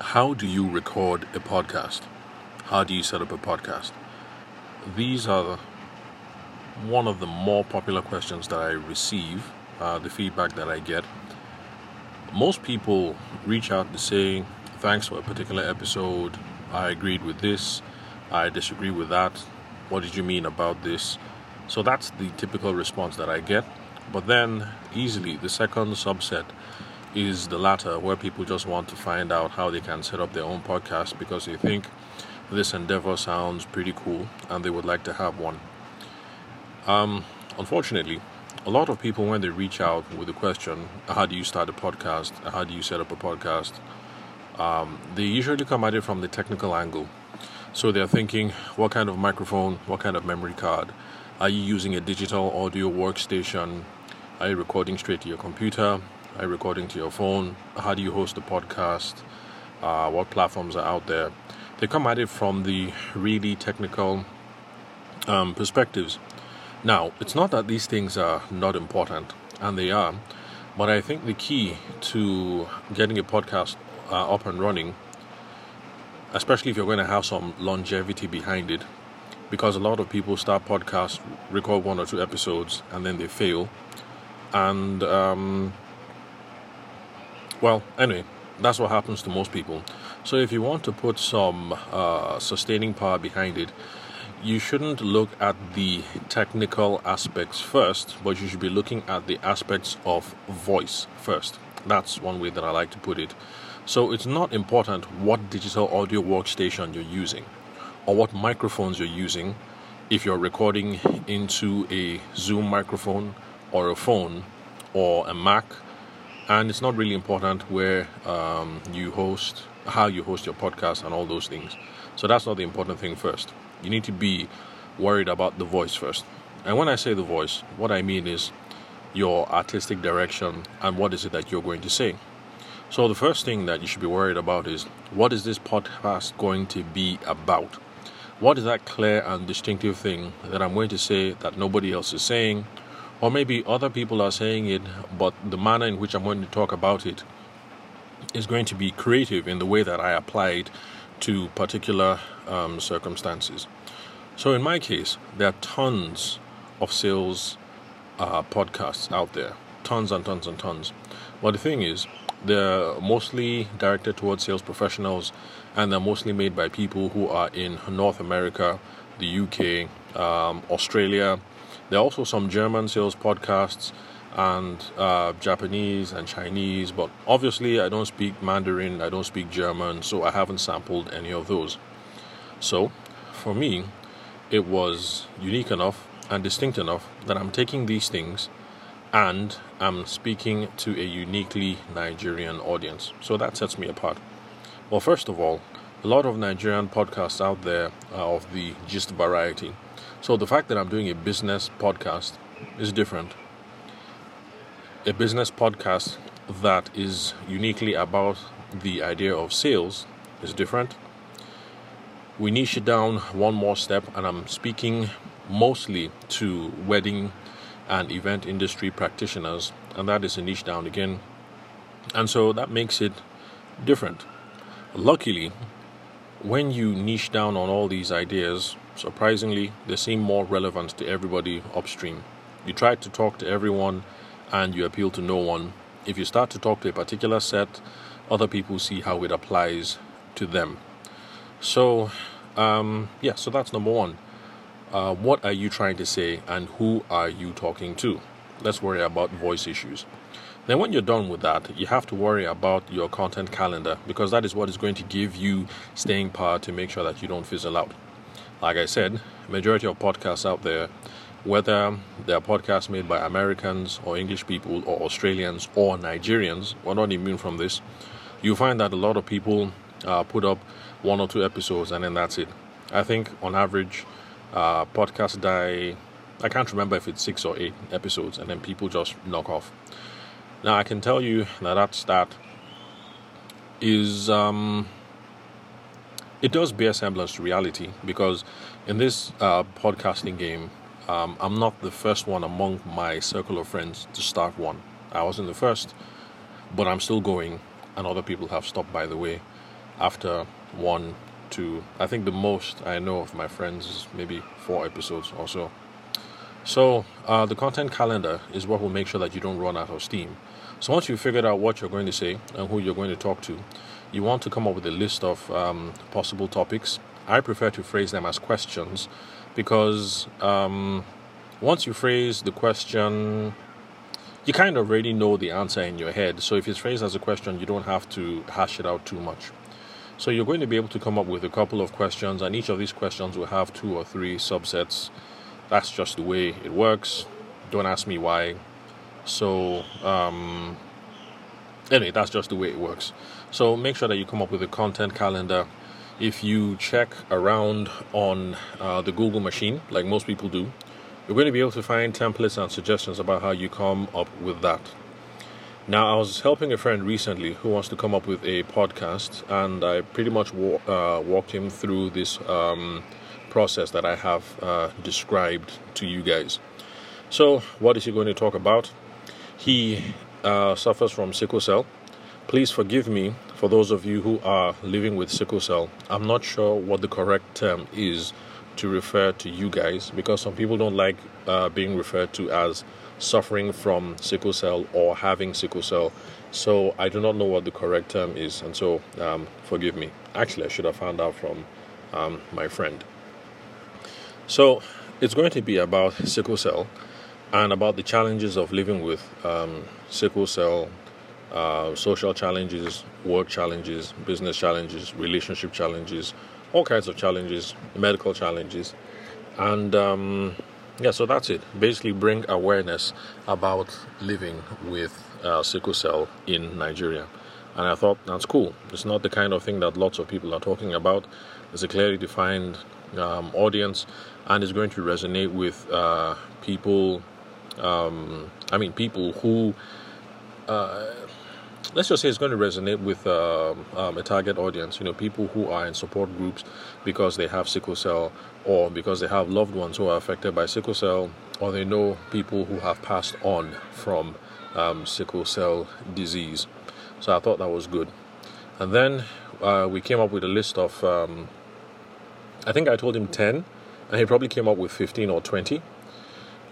How do you record a podcast? How do you set up a podcast? These are one of the more popular questions that I receive, uh, the feedback that I get. Most people reach out to say, Thanks for a particular episode. I agreed with this. I disagree with that. What did you mean about this? So that's the typical response that I get. But then, easily, the second subset is the latter, where people just want to find out how they can set up their own podcast because they think this endeavor sounds pretty cool and they would like to have one. Um, unfortunately, a lot of people, when they reach out with the question, How do you start a podcast? How do you set up a podcast? Um, they usually come at it from the technical angle. So they're thinking, What kind of microphone? What kind of memory card? Are you using a digital audio workstation? Are you recording straight to your computer? Are you recording to your phone? How do you host a podcast? Uh, what platforms are out there? They come at it from the really technical um, perspectives. Now, it's not that these things are not important, and they are, but I think the key to getting a podcast uh, up and running, especially if you're going to have some longevity behind it, because a lot of people start podcasts, record one or two episodes, and then they fail. And, um, well, anyway, that's what happens to most people. So, if you want to put some uh, sustaining power behind it, you shouldn't look at the technical aspects first, but you should be looking at the aspects of voice first. That's one way that I like to put it. So it's not important what digital audio workstation you're using or what microphones you're using if you're recording into a Zoom microphone or a phone or a Mac. And it's not really important where um, you host, how you host your podcast, and all those things. So that's not the important thing first you need to be worried about the voice first. And when I say the voice, what I mean is your artistic direction and what is it that you're going to say. So, the first thing that you should be worried about is what is this podcast going to be about? What is that clear and distinctive thing that I'm going to say that nobody else is saying? Or maybe other people are saying it, but the manner in which I'm going to talk about it is going to be creative in the way that I apply it to particular um, circumstances. So, in my case, there are tons of sales uh, podcasts out there, tons and tons and tons. But the thing is, they're mostly directed towards sales professionals and they're mostly made by people who are in North America, the UK, um, Australia. There are also some German sales podcasts and uh, Japanese and Chinese, but obviously I don't speak Mandarin, I don't speak German, so I haven't sampled any of those. So, for me, it was unique enough and distinct enough that I'm taking these things and I'm speaking to a uniquely Nigerian audience. So that sets me apart. Well, first of all, a lot of Nigerian podcasts out there are of the gist variety. So the fact that I'm doing a business podcast is different a business podcast that is uniquely about the idea of sales is different. We niche it down one more step, and I'm speaking mostly to wedding and event industry practitioners, and that is a niche down again. And so that makes it different. Luckily, when you niche down on all these ideas, surprisingly, they seem more relevant to everybody upstream. You try to talk to everyone and you appeal to no one, if you start to talk to a particular set, other people see how it applies to them. So, um, yeah, so that's number one. Uh, what are you trying to say, and who are you talking to? Let's worry about voice issues. Then, when you're done with that, you have to worry about your content calendar because that is what is going to give you staying power to make sure that you don't fizzle out. Like I said, majority of podcasts out there whether they are podcasts made by Americans or English people or Australians or Nigerians, we're not immune from this. You find that a lot of people uh, put up one or two episodes and then that's it. I think on average, uh, podcasts die. I can't remember if it's six or eight episodes, and then people just knock off. Now I can tell you that that is um, it does bear semblance to reality because in this uh, podcasting game, um, I'm not the first one among my circle of friends to start one. I wasn't the first, but I'm still going, and other people have stopped by the way. after one, two, I think the most I know of my friends is maybe four episodes or so. So, uh, the content calendar is what will make sure that you don't run out of steam. So, once you've figured out what you're going to say and who you're going to talk to, you want to come up with a list of um, possible topics. I prefer to phrase them as questions because um, once you phrase the question, you kind of already know the answer in your head. So if it's phrased as a question, you don't have to hash it out too much. So you're going to be able to come up with a couple of questions, and each of these questions will have two or three subsets. That's just the way it works. Don't ask me why. So, um, anyway, that's just the way it works. So make sure that you come up with a content calendar. If you check around on uh, the Google machine, like most people do, you're going to be able to find templates and suggestions about how you come up with that. Now, I was helping a friend recently who wants to come up with a podcast, and I pretty much wa- uh, walked him through this um, process that I have uh, described to you guys. So, what is he going to talk about? He uh, suffers from sickle cell. Please forgive me for those of you who are living with sickle cell. I'm not sure what the correct term is to refer to you guys because some people don't like uh, being referred to as suffering from sickle cell or having sickle cell. So I do not know what the correct term is, and so um, forgive me. Actually, I should have found out from um, my friend. So it's going to be about sickle cell and about the challenges of living with um, sickle cell, uh, social challenges, work challenges, business challenges, relationship challenges, all kinds of challenges, medical challenges, and um, yeah, so that's it. Basically, bring awareness about living with uh, sickle cell in Nigeria. And I thought that's cool. It's not the kind of thing that lots of people are talking about. It's a clearly defined um, audience, and it's going to resonate with uh, people um, I mean, people who, uh, let's just say, it's going to resonate with uh, um, a target audience. You know, people who are in support groups because they have sickle cell, or because they have loved ones who are affected by sickle cell, or they know people who have passed on from um, sickle cell disease. So I thought that was good. And then uh, we came up with a list of, um, I think I told him 10, and he probably came up with 15 or 20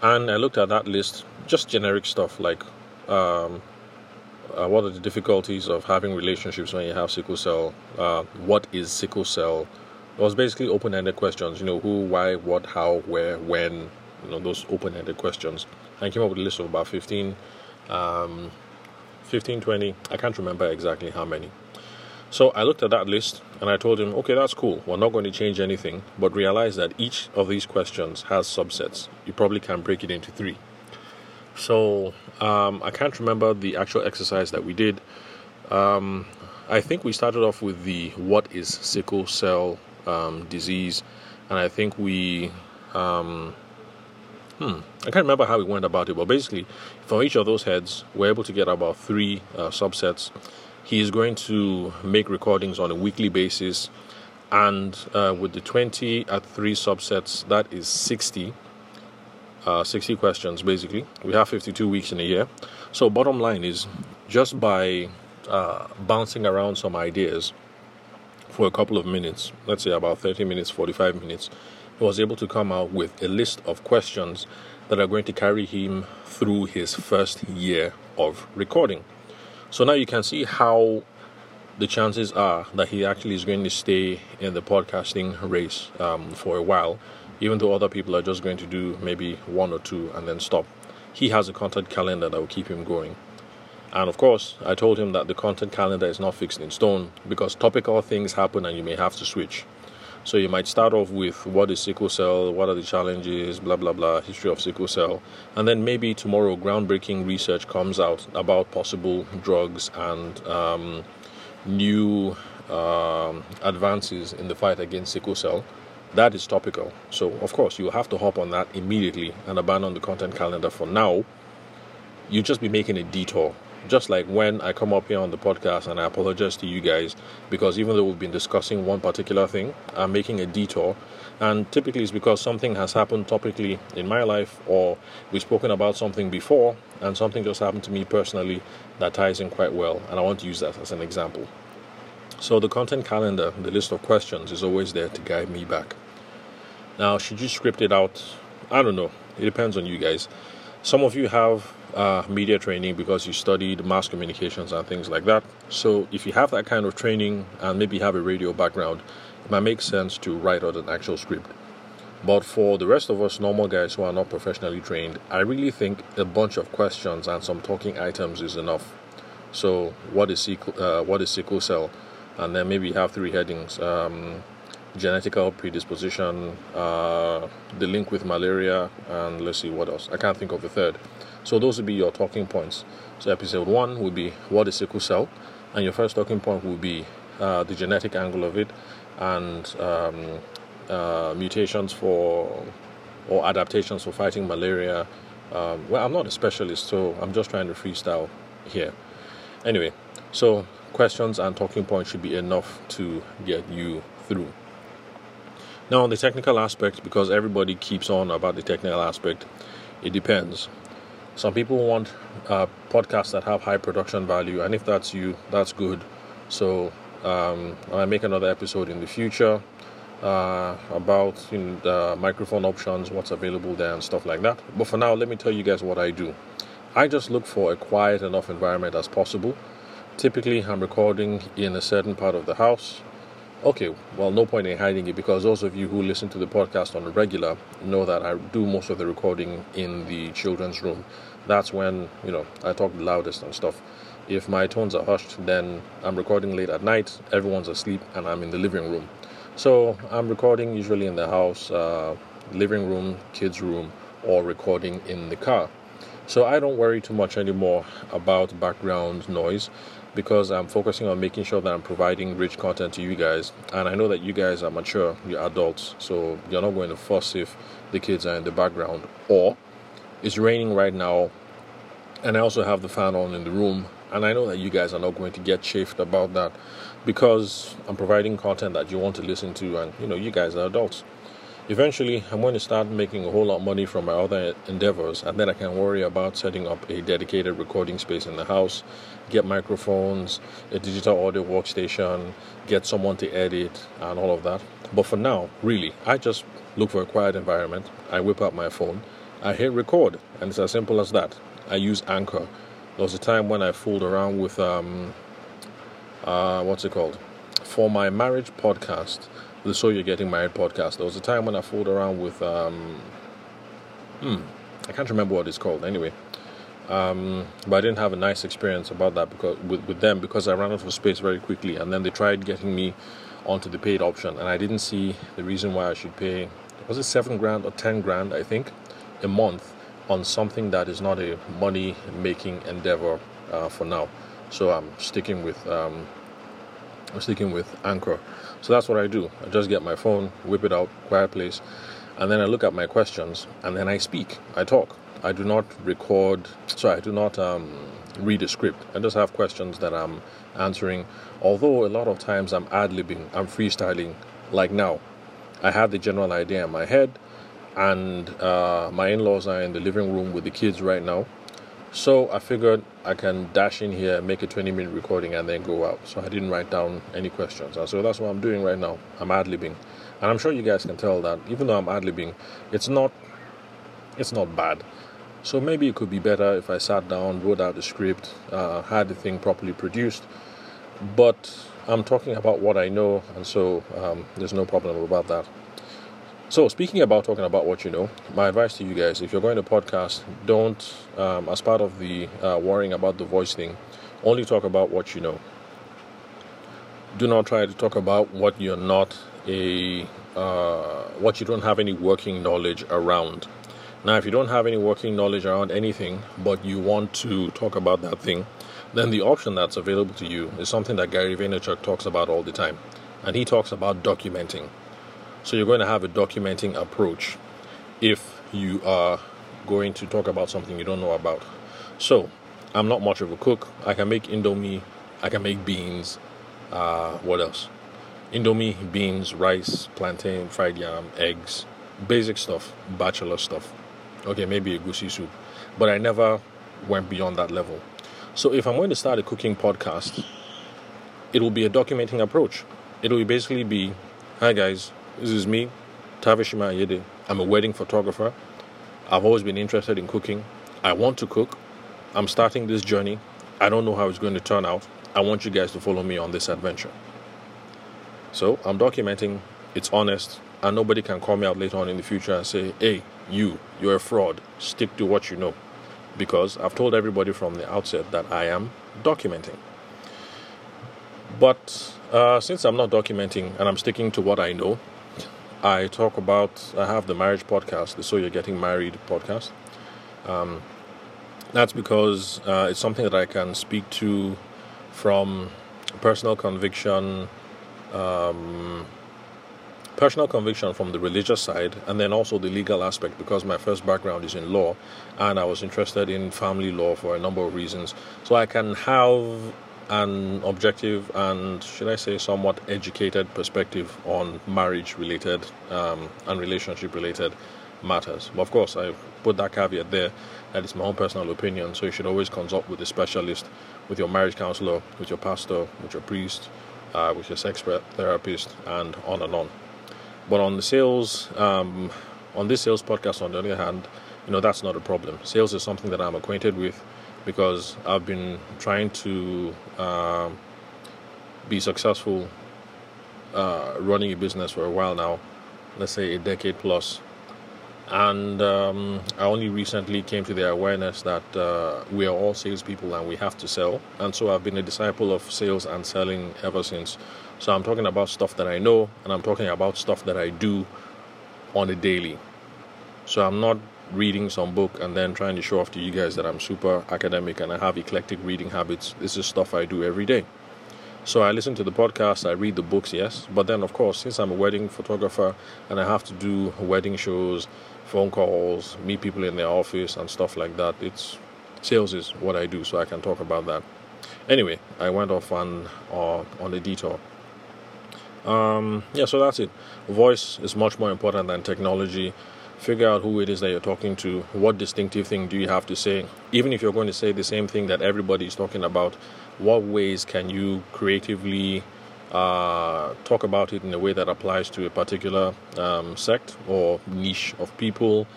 and I looked at that list, just generic stuff like um, uh, what are the difficulties of having relationships when you have sickle cell? Uh, what is sickle cell? It was basically open ended questions, you know, who, why, what, how, where, when, you know, those open ended questions. I came up with a list of about 15, um, 15, 20, I can't remember exactly how many. So I looked at that list and I told him, okay, that's cool. We're not going to change anything, but realize that each of these questions has subsets. You probably can break it into three. So um, I can't remember the actual exercise that we did. Um, I think we started off with the what is sickle cell um, disease, and I think we. Um, hmm, I can't remember how we went about it, but basically, from each of those heads, we're able to get about three uh, subsets he is going to make recordings on a weekly basis, and uh, with the 20 at three subsets, that is 60. Uh, 60 questions basically. We have 52 weeks in a year. So, bottom line is just by uh, bouncing around some ideas for a couple of minutes, let's say about 30 minutes, 45 minutes, he was able to come out with a list of questions that are going to carry him through his first year of recording. So now you can see how the chances are that he actually is going to stay in the podcasting race um, for a while, even though other people are just going to do maybe one or two and then stop. He has a content calendar that will keep him going. And of course, I told him that the content calendar is not fixed in stone because topical things happen and you may have to switch. So you might start off with what is sickle cell, what are the challenges, blah blah blah, history of sickle cell, and then maybe tomorrow groundbreaking research comes out about possible drugs and um, new um, advances in the fight against sickle cell. That is topical. So of course you have to hop on that immediately and abandon the content calendar for now. You just be making a detour just like when I come up here on the podcast and I apologize to you guys because even though we've been discussing one particular thing, I'm making a detour. And typically it's because something has happened topically in my life or we've spoken about something before and something just happened to me personally that ties in quite well. And I want to use that as an example. So the content calendar, the list of questions, is always there to guide me back. Now, should you script it out? I don't know. It depends on you guys. Some of you have uh, media training because you studied mass communications and things like that. So, if you have that kind of training and maybe have a radio background, it might make sense to write out an actual script. But for the rest of us normal guys who are not professionally trained, I really think a bunch of questions and some talking items is enough. So, what is sickle, uh, what is sickle cell? and then maybe have three headings um, genetical predisposition, uh, the link with malaria, and let's see what else. I can't think of a third. So those would be your talking points. So episode one would be what is sickle cell, and your first talking point would be uh, the genetic angle of it and um, uh, mutations for or adaptations for fighting malaria. Um, well, I'm not a specialist, so I'm just trying to freestyle here. Anyway, so questions and talking points should be enough to get you through. Now, on the technical aspect, because everybody keeps on about the technical aspect, it depends. Some people want uh, podcasts that have high production value, and if that's you, that's good. So, um, I make another episode in the future uh, about you know, the microphone options, what's available there, and stuff like that. But for now, let me tell you guys what I do. I just look for a quiet enough environment as possible typically I'm recording in a certain part of the house. Okay, well, no point in hiding it because those of you who listen to the podcast on a regular know that I do most of the recording in the children's room. That's when, you know, I talk the loudest and stuff. If my tones are hushed, then I'm recording late at night, everyone's asleep, and I'm in the living room. So I'm recording usually in the house, uh, living room, kids' room, or recording in the car. So I don't worry too much anymore about background noise because I'm focusing on making sure that I'm providing rich content to you guys. And I know that you guys are mature, you're adults, so you're not going to fuss if the kids are in the background. Or it's raining right now, and I also have the fan on in the room. And I know that you guys are not going to get chafed about that because I'm providing content that you want to listen to, and you know, you guys are adults. Eventually, I'm going to start making a whole lot of money from my other endeavors, and then I can worry about setting up a dedicated recording space in the house, get microphones, a digital audio workstation, get someone to edit, and all of that. But for now, really, I just look for a quiet environment. I whip out my phone, I hit record, and it's as simple as that. I use Anchor. There was a time when I fooled around with um, uh, what's it called? For my marriage podcast the So You're Getting Married podcast. There was a time when I fooled around with, um, hmm, I can't remember what it's called anyway. Um, but I didn't have a nice experience about that because with, with them because I ran out of space very quickly, and then they tried getting me onto the paid option, and I didn't see the reason why I should pay. Was it seven grand or ten grand? I think a month on something that is not a money making endeavor uh, for now. So I'm sticking with um, I'm sticking with Anchor. So that's what I do. I just get my phone, whip it out, quiet place, and then I look at my questions, and then I speak. I talk. I do not record. Sorry, I do not um, read a script. I just have questions that I'm answering. Although a lot of times I'm ad libbing, I'm freestyling. Like now, I have the general idea in my head, and uh, my in-laws are in the living room with the kids right now. So I figured I can dash in here, make a 20 minute recording, and then go out. So I didn't write down any questions. And so that's what I'm doing right now. I'm ad libbing. And I'm sure you guys can tell that even though I'm ad libbing, it's not it's not bad. So maybe it could be better if I sat down, wrote out the script, uh, had the thing properly produced. But I'm talking about what I know, and so um, there's no problem about that. So, speaking about talking about what you know, my advice to you guys if you're going to podcast, don't, um, as part of the uh, worrying about the voice thing, only talk about what you know. Do not try to talk about what you're not a, uh, what you don't have any working knowledge around. Now, if you don't have any working knowledge around anything, but you want to talk about that thing, then the option that's available to you is something that Gary Vaynerchuk talks about all the time. And he talks about documenting. So you're going to have a documenting approach if you are going to talk about something you don't know about. So I'm not much of a cook. I can make indomie, I can make beans. Uh, what else? Indomie, beans, rice, plantain, fried yam, eggs, basic stuff, bachelor stuff. Okay, maybe egusi soup, but I never went beyond that level. So if I'm going to start a cooking podcast, it will be a documenting approach. It will basically be, hi guys, this is me, Tavishima Ayede. I'm a wedding photographer. I've always been interested in cooking. I want to cook. I'm starting this journey. I don't know how it's going to turn out. I want you guys to follow me on this adventure. So I'm documenting, it's honest, and nobody can call me out later on in the future and say, hey, you, you're a fraud. Stick to what you know. Because I've told everybody from the outset that I am documenting. But uh, since I'm not documenting and I'm sticking to what I know, I talk about, I have the marriage podcast, the So You're Getting Married podcast. Um, that's because uh, it's something that I can speak to from personal conviction, um, personal conviction from the religious side, and then also the legal aspect because my first background is in law and I was interested in family law for a number of reasons. So I can have an objective and, should I say, somewhat educated perspective on marriage related um, and relationship related matters. But of course, I put that caveat there that it's my own personal opinion, so you should always consult with a specialist, with your marriage counselor, with your pastor, with your priest, uh, with your sex therapist, and on and on. But on the sales, um, on this sales podcast, on the other hand, you know that's not a problem. Sales is something that I'm acquainted with because I've been trying to uh, be successful uh, running a business for a while now, let's say a decade plus and um, I only recently came to the awareness that uh, we are all salespeople and we have to sell. And so I've been a disciple of sales and selling ever since. So I'm talking about stuff that I know and I'm talking about stuff that I do on a daily. So I'm not reading some book and then trying to show off to you guys that I'm super academic and I have eclectic reading habits. This is stuff I do every day. So I listen to the podcast, I read the books, yes. But then, of course, since I'm a wedding photographer and I have to do wedding shows, phone calls, meet people in their office, and stuff like that. It's sales is what I do, so I can talk about that. Anyway, I went off on uh, on a detour. Um, yeah, so that's it. Voice is much more important than technology. Figure out who it is that you're talking to. What distinctive thing do you have to say? Even if you're going to say the same thing that everybody is talking about, what ways can you creatively uh, talk about it in a way that applies to a particular um, sect or niche of people,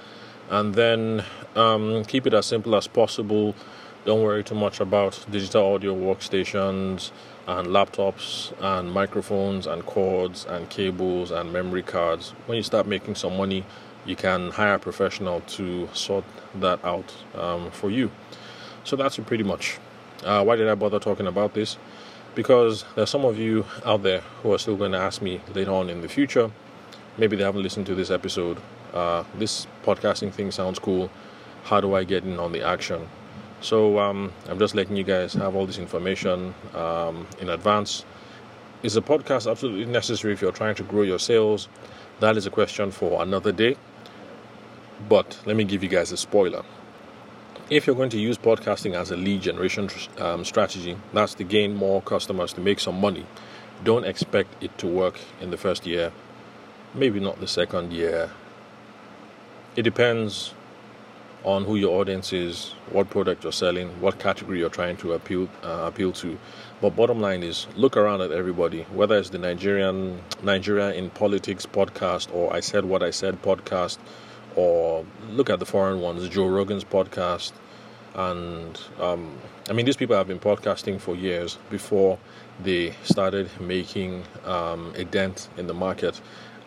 and then um, keep it as simple as possible. Don't worry too much about digital audio workstations and laptops and microphones and cords and cables and memory cards. When you start making some money, you can hire a professional to sort that out um, for you. So that's pretty much. Uh, why did I bother talking about this? because there's some of you out there who are still going to ask me later on in the future. Maybe they haven't listened to this episode. Uh, this podcasting thing sounds cool. How do I get in on the action? So um, I'm just letting you guys have all this information um, in advance. Is a podcast absolutely necessary if you're trying to grow your sales? That is a question for another day. But let me give you guys a spoiler if you're going to use podcasting as a lead generation um, strategy, that's to gain more customers to make some money. Don't expect it to work in the first year, maybe not the second year. It depends on who your audience is, what product you're selling, what category you're trying to appeal uh, appeal to. But bottom line is, look around at everybody, whether it's the Nigerian Nigeria in politics podcast or I said what I said podcast or look at the foreign ones, Joe Rogan's podcast, and um, I mean these people have been podcasting for years before they started making um, a dent in the market,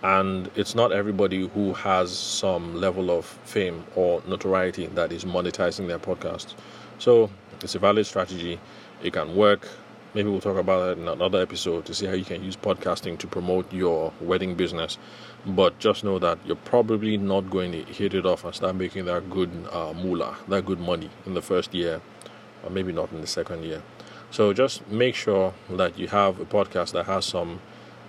and it's not everybody who has some level of fame or notoriety that is monetizing their podcast. So it's a valid strategy. It can work. Maybe we'll talk about it in another episode to see how you can use podcasting to promote your wedding business. But just know that you're probably not going to hit it off and start making that good uh, moolah, that good money in the first year, or maybe not in the second year. So just make sure that you have a podcast that has some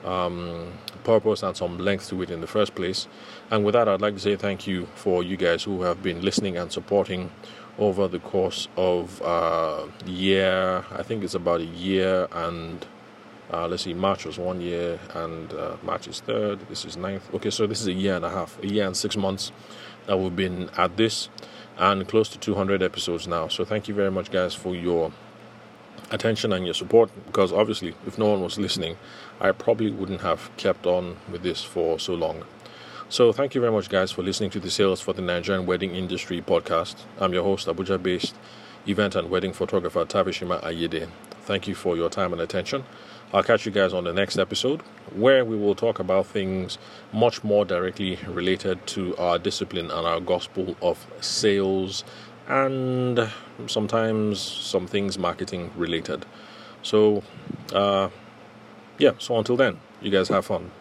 um, purpose and some length to it in the first place. And with that, I'd like to say thank you for you guys who have been listening and supporting over the course of uh, year. I think it's about a year and uh, let's see, March was one year and uh, March is third. This is ninth. Okay, so this is a year and a half, a year and six months that we've been at this, and close to 200 episodes now. So thank you very much, guys, for your attention and your support because obviously, if no one was listening, I probably wouldn't have kept on with this for so long. So, thank you very much, guys, for listening to the Sales for the Nigerian Wedding Industry podcast. I'm your host, Abuja based event and wedding photographer Tavishima Ayede. Thank you for your time and attention. I'll catch you guys on the next episode where we will talk about things much more directly related to our discipline and our gospel of sales and sometimes some things marketing related. So, uh, yeah, so until then, you guys have fun.